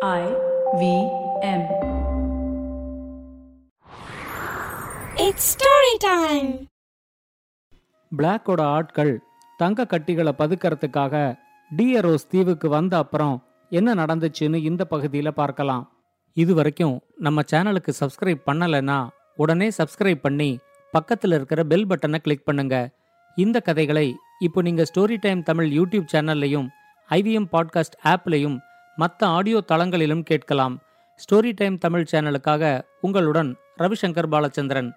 I V M. It's story time. பிளாக்கோட ஆட்கள் தங்க கட்டிகளை பதுக்கறதுக்காக டியரோஸ் தீவுக்கு வந்த அப்புறம் என்ன நடந்துச்சுன்னு இந்த பகுதியில் பார்க்கலாம் இது வரைக்கும் நம்ம சேனலுக்கு சப்ஸ்கிரைப் பண்ணலைன்னா உடனே சப்ஸ்கிரைப் பண்ணி பக்கத்தில் இருக்கிற பெல் பட்டனை கிளிக் பண்ணுங்க இந்த கதைகளை இப்போ நீங்கள் ஸ்டோரி டைம் தமிழ் யூடியூப் சேனல்லையும் ஐவிஎம் பாட்காஸ்ட் ஆப்லையும் மற்ற ஆடியோ தளங்களிலும் கேட்கலாம் ஸ்டோரி டைம் தமிழ் சேனலுக்காக உங்களுடன் ரவிசங்கர் பாலச்சந்திரன்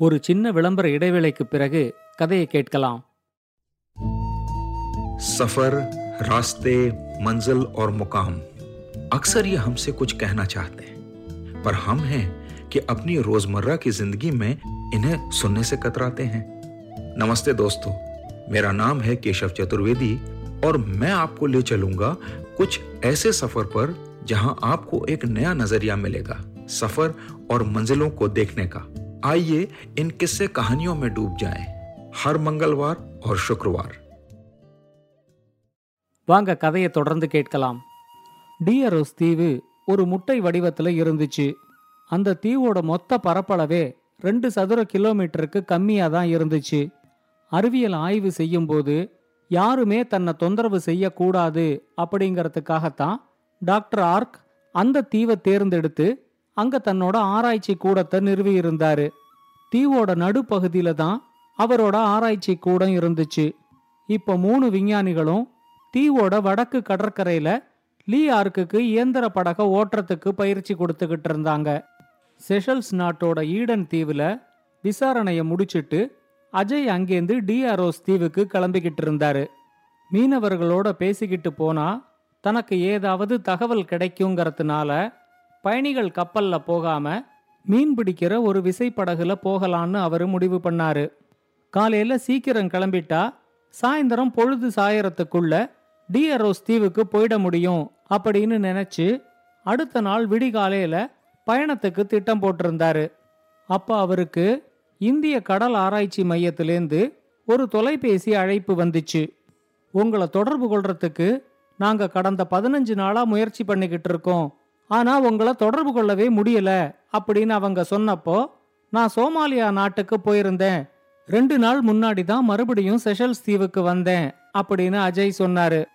ஒரு சின்ன விளம்பர இடைவேளைக்கு பிறகு கதையை கேட்கலாம் सफर रास्ते मंजिल और मुकाम अक्सर ये हमसे कुछ कहना चाहते हैं पर हम हैं कि अपनी रोजमर्रा की जिंदगी में इन्हें सुनने से कतराते हैं नमस्ते दोस्तों मेरा नाम है केशव चतुर्वेदी और मैं आपको ले चलूंगा कुछ ऐसे सफर पर जहां आपको एक नया नजरिया मिलेगा सफर और मंजिलों को देखने का आइए इन किस्से कहानियों में डूब जाएं हर मंगलवार और शुक्रवार வாங்க கதையை தொடர்ந்து கேட்கலாம் டியரோஸ் தீவு ஒரு முட்டை வடிவத்துல இருந்துச்சு அந்த தீவோட மொத்த பரப்பளவே ரெண்டு சதுர கிலோமீட்டருக்கு கம்மியா தான் இருந்துச்சு அறிவியல் ஆய்வு செய்யும்போது யாருமே தன்னை தொந்தரவு செய்யக்கூடாது அப்படிங்கறதுக்காகத்தான் டாக்டர் ஆர்க் அந்த தீவை தேர்ந்தெடுத்து அங்க தன்னோட ஆராய்ச்சி கூடத்தை நிறுவி இருந்தாரு தீவோட நடுப்பகுதியில தான் அவரோட ஆராய்ச்சி கூடம் இருந்துச்சு. இப்போ மூணு விஞ்ஞானிகளும் தீவோட வடக்கு கடற்கரையில லீ ஆர்க்குக்கு இயந்திர படக ஓட்டுறதுக்கு பயிற்சி கொடுத்துக்கிட்டு இருந்தாங்க. செஷல்ஸ் நாட்டோட ஈடன் தீவுல விசாரணையை முடிச்சிட்டு அஜய் அங்கேருந்து டிஆர்ஓஸ் தீவுக்கு கிளம்பிக்கிட்டு இருந்தாரு மீனவர்களோட பேசிக்கிட்டு போனா தனக்கு ஏதாவது தகவல் கிடைக்குங்கிறதுனால பயணிகள் கப்பல்ல போகாம மீன் பிடிக்கிற ஒரு விசைப்படகுல போகலான்னு அவரு முடிவு பண்ணாரு. காலையில சீக்கிரம் கிளம்பிட்டா சாயந்தரம் பொழுது சாயறதுக்குள்ள டிஆர்ஓஸ் தீவுக்கு போயிட முடியும் அப்படின்னு நினைச்சு அடுத்த நாள் விடிகாலையில பயணத்துக்கு திட்டம் போட்டிருந்தாரு. அப்ப அவருக்கு இந்திய கடல் ஆராய்ச்சி மையத்திலேந்து ஒரு தொலைபேசி அழைப்பு வந்துச்சு. உங்களை தொடர்பு கொள்றதுக்கு நாங்க கடந்த பதினஞ்சு நாளா முயற்சி பண்ணிக்கிட்டு இருக்கோம். ஆனா உங்களை தொடர்பு கொள்ளவே முடியல அப்படின்னு அவங்க சொன்னப்போ நான் சோமாலியா நாட்டுக்கு போயிருந்தேன். ரெண்டு நாள் முன்னாடி தான் மறுபடியும் செஷல்ஸ் தீவுக்கு வந்தேன் அப்படின்னு அஜய் சொன்னாரு.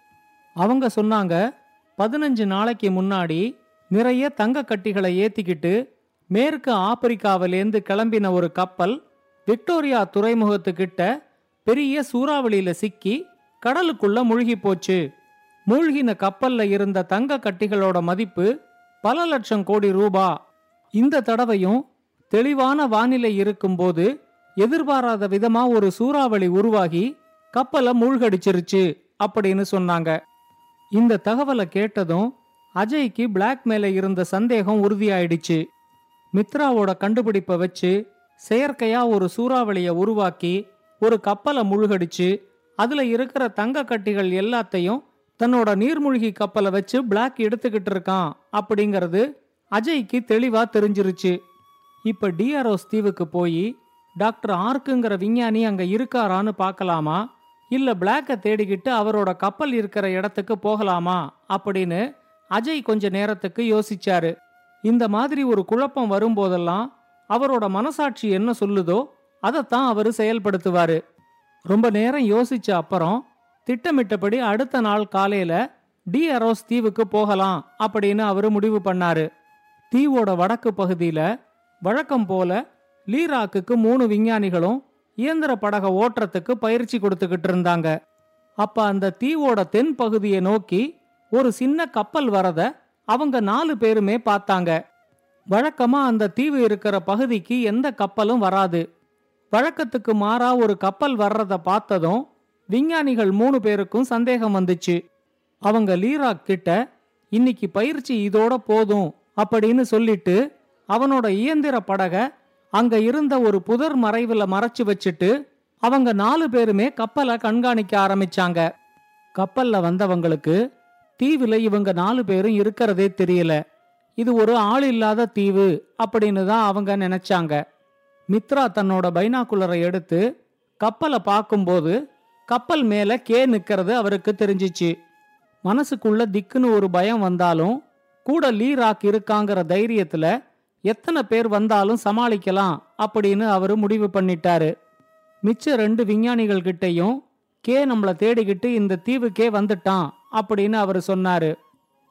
அவங்க சொன்னாங்க பதினஞ்சு நாளைக்கு முன்னாடி நிறைய தங்க கட்டிகளை ஏத்திக்கிட்டு மேற்கு ஆப்பிரிக்காவிலேருந்து கிளம்பின ஒரு கப்பல் விக்டோரியா துறைமுகத்துக்கிட்ட பெரிய சூறாவளியில சிக்கி கடலுக்குள்ள மூழ்கி போச்சு. மூழ்கின கப்பல்ல இருந்த தங்க கட்டிகளோட மதிப்பு பல லட்சம் கோடி ரூபா. இந்த தடவையும் தெளிவான வானிலை இருக்கும்போது எதிர்பாராத விதமா ஒரு சூறாவளி உருவாகி கப்பலை மூழ்கடிச்சிருச்சு அப்படின்னு சொன்னாங்க. இந்த தகவலை கேட்டதும் அஜய்க்கு பிளாக் மேல இருந்த சந்தேகம் உறுதியாயிடுச்சு. மித்ராவோட கண்டுபிடிப்பை வச்சு செயற்கையா ஒரு சூறாவளியை உருவாக்கி ஒரு கப்பலை முழுகடிச்சு அதுல இருக்கிற தங்க கட்டிகள் எல்லாத்தையும் தன்னோட நீர்மூழ்கி கப்பலை வச்சு பிளாக் எடுத்துக்கிட்டு இருக்கான் அப்படிங்கிறது அஜய்க்கு தெளிவா தெரிஞ்சிருச்சு. இப்ப டிஆர்ஓஸ் தீவுக்கு போய் டாக்டர் ஆர்க்குங்கிற விஞ்ஞானி அங்க இருக்காரான்னு பார்க்கலாமா? இல்ல பிளாக்கை தேடிக்கிட்டு அவரோட கப்பல் இருக்கிற இடத்துக்கு போகலாமா? அப்படின்னு அஜய் கொஞ்ச நேரத்துக்கு யோசிச்சாரு. இந்த மாதிரி ஒரு குழப்பம் வரும்போதெல்லாம் அவரோட மனசாட்சி என்ன சொல்லுதோ அதைத்தான் அவர் செயல்படுத்துவாரு. ரொம்ப நேரம் யோசிச்ச அப்புறம் திட்டமிட்டபடி அடுத்த நாள் காலையில டி அரோஸ் தீவுக்கு போகலாம் அப்படின்னு அவரு முடிவு பண்ணாரு. தீவோட வடக்கு பகுதியில வழக்கம் போல லீராக்குக்கு மூணு விஞ்ஞானிகளும் இயந்திர படக ஓட்டத்துக்கு பயிற்சி கொடுத்துக்கிட்டு இருந்தாங்க. அப்ப அந்த தீவோட தென் பகுதியை நோக்கி ஒரு சின்ன கப்பல் வரத அவங்க நாலு பேருமே பார்த்தாங்க. வழக்கமா அந்த தீவு இருக்கிற பகுதிக்கு எந்த கப்பலும் வராது. வழக்கத்துக்கு மாறா ஒரு கப்பல் வர்றத பார்த்ததும் விஞ்ஞானிகள் மூணு பேருக்கும் சந்தேகம் வந்துச்சு. அவங்க லீராக் கிட்ட இன்னைக்கு பயிற்சி இதோட போதும் அப்படின்னு சொல்லிட்டு அவனோட இயந்திர படக அங்க இருந்த ஒரு புதர் மறைவுல மறைச்சு வச்சுட்டு அவங்க நாலு பேருமே கப்பலை கண்காணிக்க ஆரம்பிச்சாங்க. கப்பல்ல வந்தவங்களுக்கு தீவுல இவங்க நாலு பேரும் இருக்கிறதே தெரியல. இது ஒரு ஆள் இல்லாத தீவு அப்படின்னு தான் அவங்க நினைச்சாங்க. மித்ரா தன்னோட பைனாக்குலரை எடுத்து கப்பலை பார்க்கும்போது கப்பல் மேல கே நிக்கிறது அவருக்கு தெரிஞ்சிச்சு. மனசுக்குள்ள திக்குன்னு ஒரு பயம் வந்தாலும் கூட லீராக் இருக்காங்கிற தைரியத்துல எத்தனை பேர் வந்தாலும் சமாளிக்கலாம் அப்படின்னு அவரு முடிவு பண்ணிட்டாரு. மிச்ச ரெண்டு விஞ்ஞானிகள் கிட்டயும் கே நம்மளை தேடிக்கிட்டு இந்த தீவுக்கே வந்துட்டான் அப்படின்னு அவர் சொன்னாரு.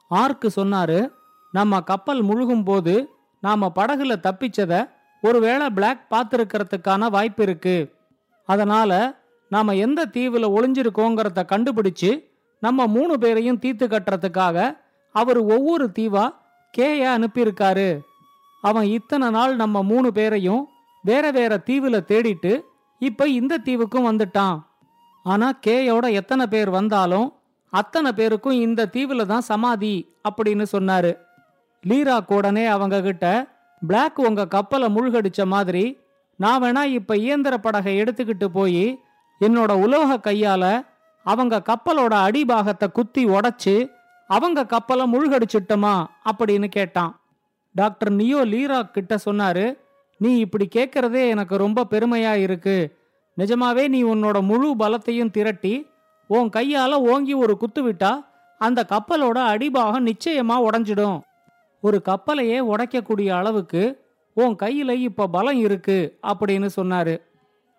ஆர்க்கு சொன்னாரு நம்ம கப்பல் முழுகும் போது நாம படகுல தப்பிச்சத ஒருவேளை பிளாக் பார்த்துருக்கிறதுக்கான வாய்ப்பு இருக்கு. அதனால நாம எந்த தீவுல ஒளிஞ்சிருக்கோங்கிறத கண்டுபிடிச்சு நம்ம மூணு பேரையும் தீர்த்து கட்டுறதுக்காக அவர் ஒவ்வொரு தீவா கேய அனுப்பியிருக்காரு. அவன் இத்தனை நாள் நம்ம மூணு பேரையும் வேற வேற தீவுல தேடிட்டு இப்ப இந்த தீவுக்கும் வந்துட்டான். ஆனா கேயோட எத்தனை பேர் வந்தாலும் அத்தனை பேருக்கும் இந்த தீவுல தான் சமாதி அப்படின்னு சொன்னாரு. லீரா கூடனே அவங்க கிட்ட பிளாக் உங்க கப்பலை மூழ்கடிச்ச மாதிரி நான் வேணா இப்ப இயந்திர படகை எடுத்துக்கிட்டு போய் என்னோட உலோக கையால அவங்க கப்பலோட அடிபாகத்தை குத்தி உடைச்சு அவங்க கப்பலை முழுகடிச்சிட்டோமா? அப்படின்னு கேட்டான். டாக்டர் நியோ லீரா கிட்ட சொன்னாரு நீ இப்படி கேட்கறதே எனக்கு ரொம்ப பெருமையா இருக்கு. நிஜமாவே நீ உன்னோட முழு பலத்தையும் திரட்டி உன் கையால ஓங்கி ஒரு குத்து விட்டா அந்த கப்பலோட அடிபாகம் நிச்சயமா உடஞ்சிடும். ஒரு கப்பலையே உடைக்கக்கூடிய அளவுக்கு உன் கையில இப்ப பலம் இருக்கு அப்படின்னு சொன்னாரு.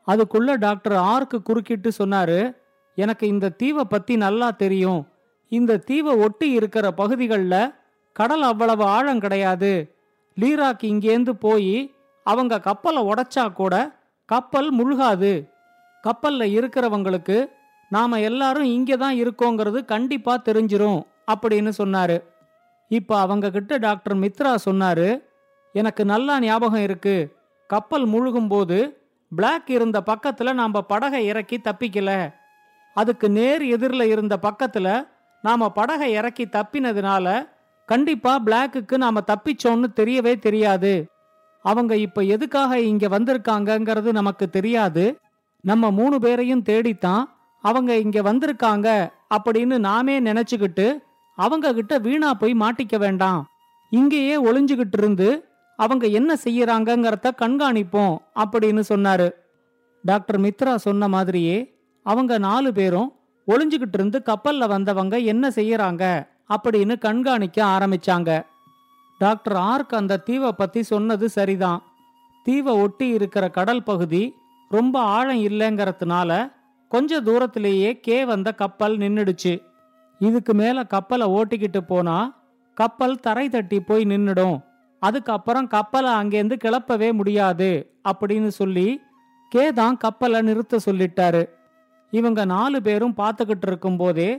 அதுக்குள்ள டாக்டர் ஆர்க்கு குறுக்கிட்டு சொன்னாரு எனக்கு இந்த தீவை பத்தி நல்லா தெரியும். இந்த தீவை ஒட்டி இருக்கிற பகுதிகளில் கடல் அவ்வளவு ஆழம் கிடையாது. லீராக் இங்கேந்து போய் அவங்க கப்பலை உடைச்சா கூட கப்பல் முழுகாது. கப்பல்ல இருக்கிறவங்களுக்கு நாம எல்லாரும் இங்கே தான் இருக்கோங்கிறது கண்டிப்பா தெரிஞ்சிரும் அப்படின்னு சொன்னாரு. இப்போ அவங்க கிட்ட டாக்டர் மித்ரா சொன்னாரு எனக்கு நல்லா ஞாபகம் இருக்கு. கப்பல் முழுகும் போது பிளாக் இருந்த பக்கத்தில் நாம் படகை இறக்கி தப்பிக்கல. அதுக்கு நேர் எதிரில் இருந்த பக்கத்தில் நாம் படகை இறக்கி தப்பினதுனால கண்டிப்பாக பிளாக்குக்கு நாம் தப்பிச்சோன்னு தெரியவே தெரியாது. அவங்க இப்போ எதுக்காக இங்கே வந்திருக்காங்கங்கிறது நமக்கு தெரியாது. நம்ம மூணு பேரையும் தேடித்தான் அவங்க இங்க வந்திருக்காங்க அப்படின்னு நாமே நினைச்சுக்கிட்டு அவங்க கிட்ட வீணா போய் மாட்டிக்க வேண்டாம். இங்கேயே ஒளிஞ்சுகிட்டு இருந்து அவங்க என்ன செய்யறாங்கங்கிறத கண்காணிப்போம் அப்படின்னு சொன்னாரு. டாக்டர் மித்ரா சொன்ன மாதிரியே அவங்க நாலு பேரும் ஒளிஞ்சுகிட்டு இருந்து கப்பல்ல வந்தவங்க என்ன செய்யறாங்க அப்படின்னு கண்காணிக்க ஆரம்பிச்சாங்க. டாக்டர் ஆர்க் அந்த தீவை பத்தி சொன்னது சரிதான். தீவை ஒட்டி இருக்கிற கடல் பகுதி ரொம்ப ஆழம் இல்லைங்கிறதுனால கொஞ்ச தூரத்திலேயே கே வந்த கப்பல் நின்னுடுச்சு. இதுக்கு மேல கப்பலை ஓட்டிக்கிட்டு போனா கப்பல் தரை தட்டி போய் நின்னுடும். அதுக்கப்புறம் கப்பலை அங்கேருந்து கிளப்பவே முடியாது அப்படின்னு சொல்லி கே தான் கப்பலை நிறுத்த சொல்லிட்டாரு. இவங்க நாலு பேரும் பார்த்துக்கிட்டு இருக்கும்போதே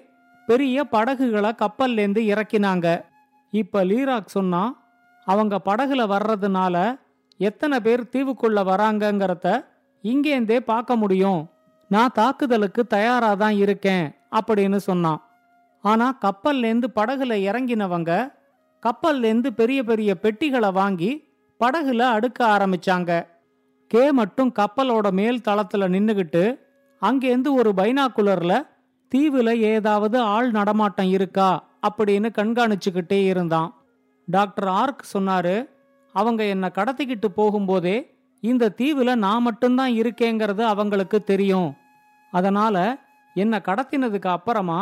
பெரிய படகுகளை கப்பல்லேருந்து இறக்கினாங்க. இப்ப லீராக் சொன்னா அவங்க படகுல வர்றதுனால எத்தனை பேர் தீவுக்குள்ள வராங்கங்கிறத இங்கேருந்தே பார்க்க முடியும். நான் தாக்குதலுக்கு தயாரா தான் இருக்கேன் அப்படின்னு சொன்னான். ஆனா கப்பல்லேருந்து படகுல இறங்கினவங்க கப்பல்லேருந்து பெரிய பெரிய பெட்டிகளை வாங்கி படகுல அடுக்க ஆரம்பிச்சாங்க. கே மட்டும் கப்பலோட மேல் தளத்துல நின்னுகிட்டு அங்கேருந்து ஒரு பைனாக்குலர்ல தீவுல ஏதாவது ஆள் நடமாட்டம் இருக்கா அப்படின்னு கண்காணிச்சுக்கிட்டே இருந்தான். டாக்டர் ஆர்க் சொன்னாரு அவங்க என்னை கடத்திக்கிட்டு போகும்போதே இந்த தீவுல நான் மட்டும்தான் இருக்கேங்கிறது அவங்களுக்கு தெரியும். அதனால என்னை கடத்தினதுக்கு அப்புறமா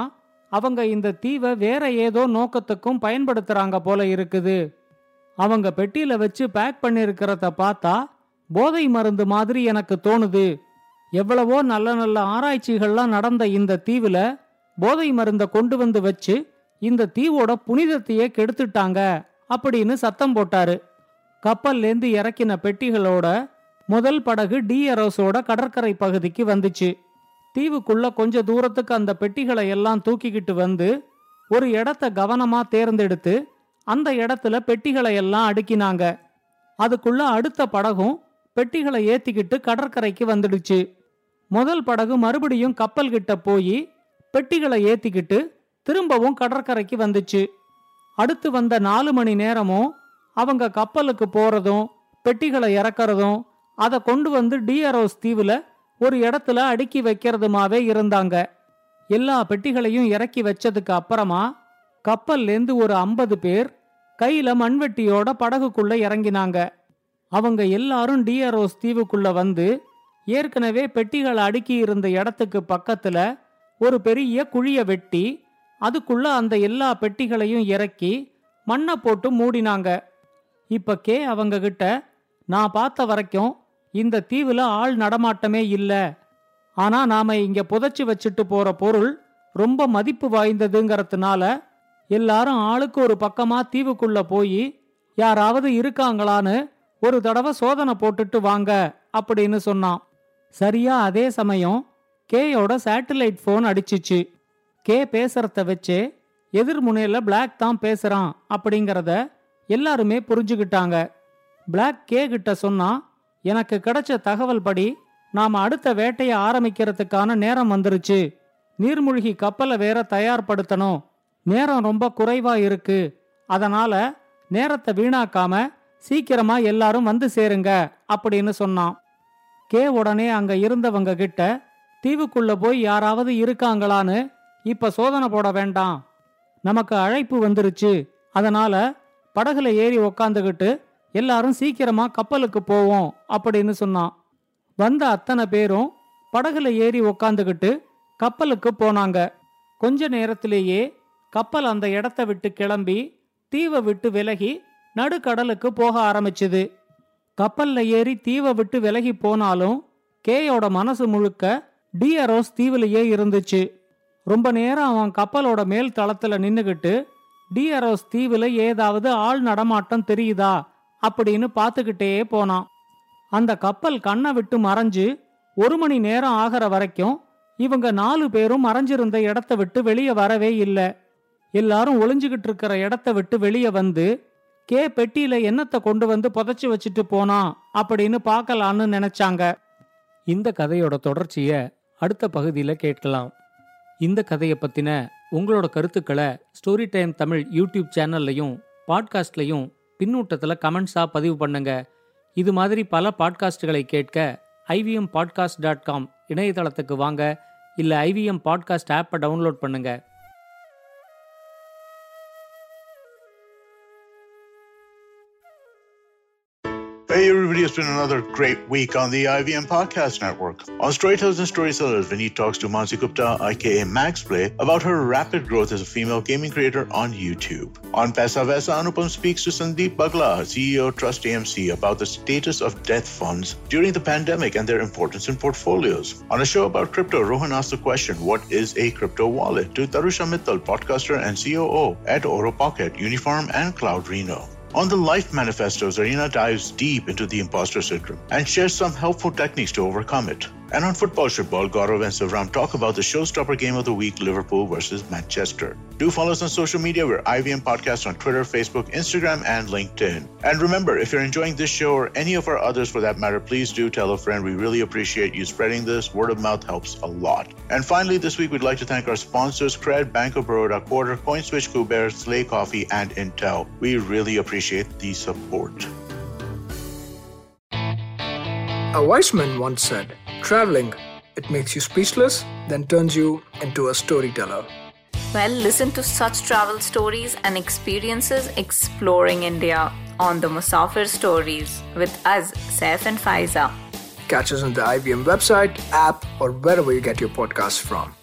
அவங்க இந்த தீவை வேற ஏதோ நோக்கத்துக்கும் பயன்படுத்துறாங்க போல இருக்குது. அவங்க பெட்டியில வச்சு பேக் பண்ணிருக்கிறத பார்த்தா போதை மருந்து மாதிரி எனக்கு தோணுது. எவ்வளவோ நல்ல நல்ல ஆராய்ச்சிகள்லாம் நடந்த இந்த தீவுல போதை மருந்த கொண்டு வந்து வச்சு இந்த தீவோட புனிதத்தையே கெடுத்துட்டாங்க அப்படின்னு சத்தம் போட்டாரு. கப்பல்லேந்து இறக்கின பெட்டிகளோட முதல் படகு டிஎரோஸோட கடற்கரை பகுதிக்கு வந்துச்சு. தீவுக்குள்ள கொஞ்ச தூரத்துக்கு அந்த பெட்டிகளை எல்லாம் தூக்கிக்கிட்டு வந்து ஒரு இடத்த கவனமா தேர்ந்தெடுத்து அந்த இடத்துல பெட்டிகளை எல்லாம் அடுக்கினாங்க. அதுக்குள்ள அடுத்த படகும் பெட்டிகளை ஏத்திக்கிட்டு கடற்கரைக்கு வந்துடுச்சு. முதல் படகு மறுபடியும் கப்பல் கிட்ட போய் பெட்டிகளை ஏத்திக்கிட்டு திரும்பவும் கடற்கரைக்கு வந்துச்சு. அடுத்து வந்த நாலு மணி நேரமும் அவங்க கப்பலுக்கு போறதும் பெட்டிகளை இறக்கறதும் அதை கொண்டு வந்து டிஆர்ஓஸ் தீவுல ஒரு இடத்துல அடுக்கி வைக்கிறதுமாவே இருந்தாங்க. எல்லா பெட்டிகளையும் இறக்கி வச்சதுக்கு அப்புறமா கப்பல்லேந்து ஒரு ஐம்பது பேர் கையில மண்வெட்டியோட படகுக்குள்ள இறங்கினாங்க. அவங்க எல்லாரும் டிஆர்ஓஸ் தீவுக்குள்ள வந்து ஏற்கனவே பெட்டிகளை அடுக்கி இருந்த இடத்துக்கு பக்கத்துல ஒரு பெரிய குழிய வெட்டி அதுக்குள்ள அந்த எல்லா பெட்டிகளையும் இறக்கி மண்ணை போட்டு மூடினாங்க. இப்ப கே அவங்க கிட்ட நான் பார்த்த வரைக்கும் இந்த தீவுல ஆள் நடமாட்டமே இல்ல. ஆனா நாம இங்க புதைச்சு வச்சுட்டு போற பொருள் ரொம்ப மதிப்பு வாய்ந்ததுங்கிறதுனால எல்லாரும் ஆளுக்கு ஒரு பக்கமா தீவுக்குள்ள போய் யாராவது இருக்காங்களான்னு ஒரு தடவை சோதனை போட்டுட்டு வாங்க அப்படின்னு சொன்னான். சரியா அதே சமயம் கேயோட சேட்டலைட் ஃபோன் அடிச்சிச்சு. கே பேசுறத வச்சே எதிர்முனையில பிளாக் தான் பேசுறான் அப்படிங்கறத எல்லாருமே புரிஞ்சுக்கிட்டாங்க. பிளாக் கே கிட்ட சொன்னா எனக்கு கிடைச்ச தகவல் படி நாம அடுத்த வேட்டையை ஆரம்பிக்கிறதுக்கான நேரம் வந்துருச்சு. நீர்மூழ்கி கப்பலை வேற தயார்படுத்தணும். நேரம் ரொம்ப குறைவா இருக்கு. அதனால நேரத்தை வீணாக்காம சீக்கிரமா எல்லாரும் வந்து சேருங்க அப்படின்னு சொன்னான். கே உடனே அங்க இருந்தவங்க கிட்ட தீவுக்குள்ள போய் யாராவது இருக்காங்களான்னு இப்ப சோதனை போட வேண்டாம். நமக்கு அழைப்பு வந்துருச்சு. அதனால படகுல ஏறி உக்காந்துகிட்டு எல்லாரும் சீக்கிரமா கப்பலுக்கு போவோம் அப்படின்னு சொன்னான். வந்த அத்தனை பேரும் படகுல ஏறி உக்காந்துக்கிட்டு கப்பலுக்கு போனாங்க. கொஞ்ச நேரத்திலேயே கப்பல் அந்த இடத்த விட்டு கிளம்பி தீவை விட்டு விலகி நடுக்கடலுக்கு போக ஆரம்பிச்சுது. கப்பல்ல ஏறி தீவை விட்டு விலகி போனாலும் கேயோட மனசு முழுக்க டியரோஸ் தீவுலயே இருந்துச்சு. ரொம்ப நேரம் அவன் கப்பலோட மேல் தளத்துல நின்னுகிட்டு டியரோஸ் தீவுல ஏதாவது ஆள் நடமாட்டம் தெரியுதா? அப்படின்னு பார்த்துக்கிட்டே போனான். அந்த கப்பல் கண்ணை விட்டு மறைஞ்சு ஒரு மணி நேரம் ஆகிற வரைக்கும் இவங்க நாலு பேரும் மறைஞ்சிருந்த இடத்த விட்டு வெளியே வரவே இல்லை. எல்லாரும் ஒளிஞ்சுகிட்டு இருக்கிற இடத்த விட்டு வெளியே வந்து கே பெட்டியில என்னத்தை கொண்டு வந்து புதைச்சி வச்சுட்டு போனா? அப்படின்னு பார்க்கலான்னு நினைச்சாங்க. இந்த கதையோட தொடர்ச்சிய அடுத்த பகுதியில் கேட்கலாம். இந்த கதையை பத்தின உங்களோட கருத்துக்களை ஸ்டோரி டைம் தமிழ் யூடியூப் சேனல்லையும் பாட்காஸ்ட்லையும் பின்னூட்டத்தில் கமெண்ட்ஸாக பதிவு பண்ணுங்க. இது மாதிரி பல பாட்காஸ்டுகளை கேட்க ஐவிஎம் பாட்காஸ்ட் டாட் காம் இணையதளத்துக்கு வாங்க. இல்லை ஐவிஎம் பாட்காஸ்ட் ஆப்பை டவுன்லோட் பண்ணுங்கள் Hey everybody, it's been another great week on the IVM Podcast Network. On Storytellers and Storytellers, Vinny talks to Mansi Gupta, aka Max Play, about her rapid growth as a female gaming creator on YouTube. On Pesa Vesa, Anupam speaks to Sandeep Bagla, CEO Trust AMC, about the status of death funds during the pandemic and their importance in portfolios. On a show about crypto, Rohan asks the question, what is a crypto wallet? To Tarusha Mittal, podcaster and COO at Oro Pocket, Uniform and Cloud Reno. On the Life Manifesto, Zarina dives deep into the imposter syndrome and shares some helpful techniques to overcome it. And on Football Football, Gaurav and Savram talk about the showstopper game of the week, Liverpool versus Manchester. Do follow us on social media. We're IVM Podcast on Twitter, Facebook, Instagram, and LinkedIn. And remember, if you're enjoying this show or any of our others for that matter, please do tell a friend. We really appreciate you spreading this. Word of mouth helps a lot. And finally, this week we'd like to thank our sponsors, Cred, Bank of Baroda, Quarter, CoinSwitch, Kuber, Slay Coffee, and Intel. We really appreciate the support. A wise man once said, Traveling, it makes you speechless, then turns you into a storyteller. Well, listen to such travel stories and experiences exploring India on the Musafir Stories with us, Saif and Faiza. Catch us on the IBM website, app, or wherever you get your podcasts from.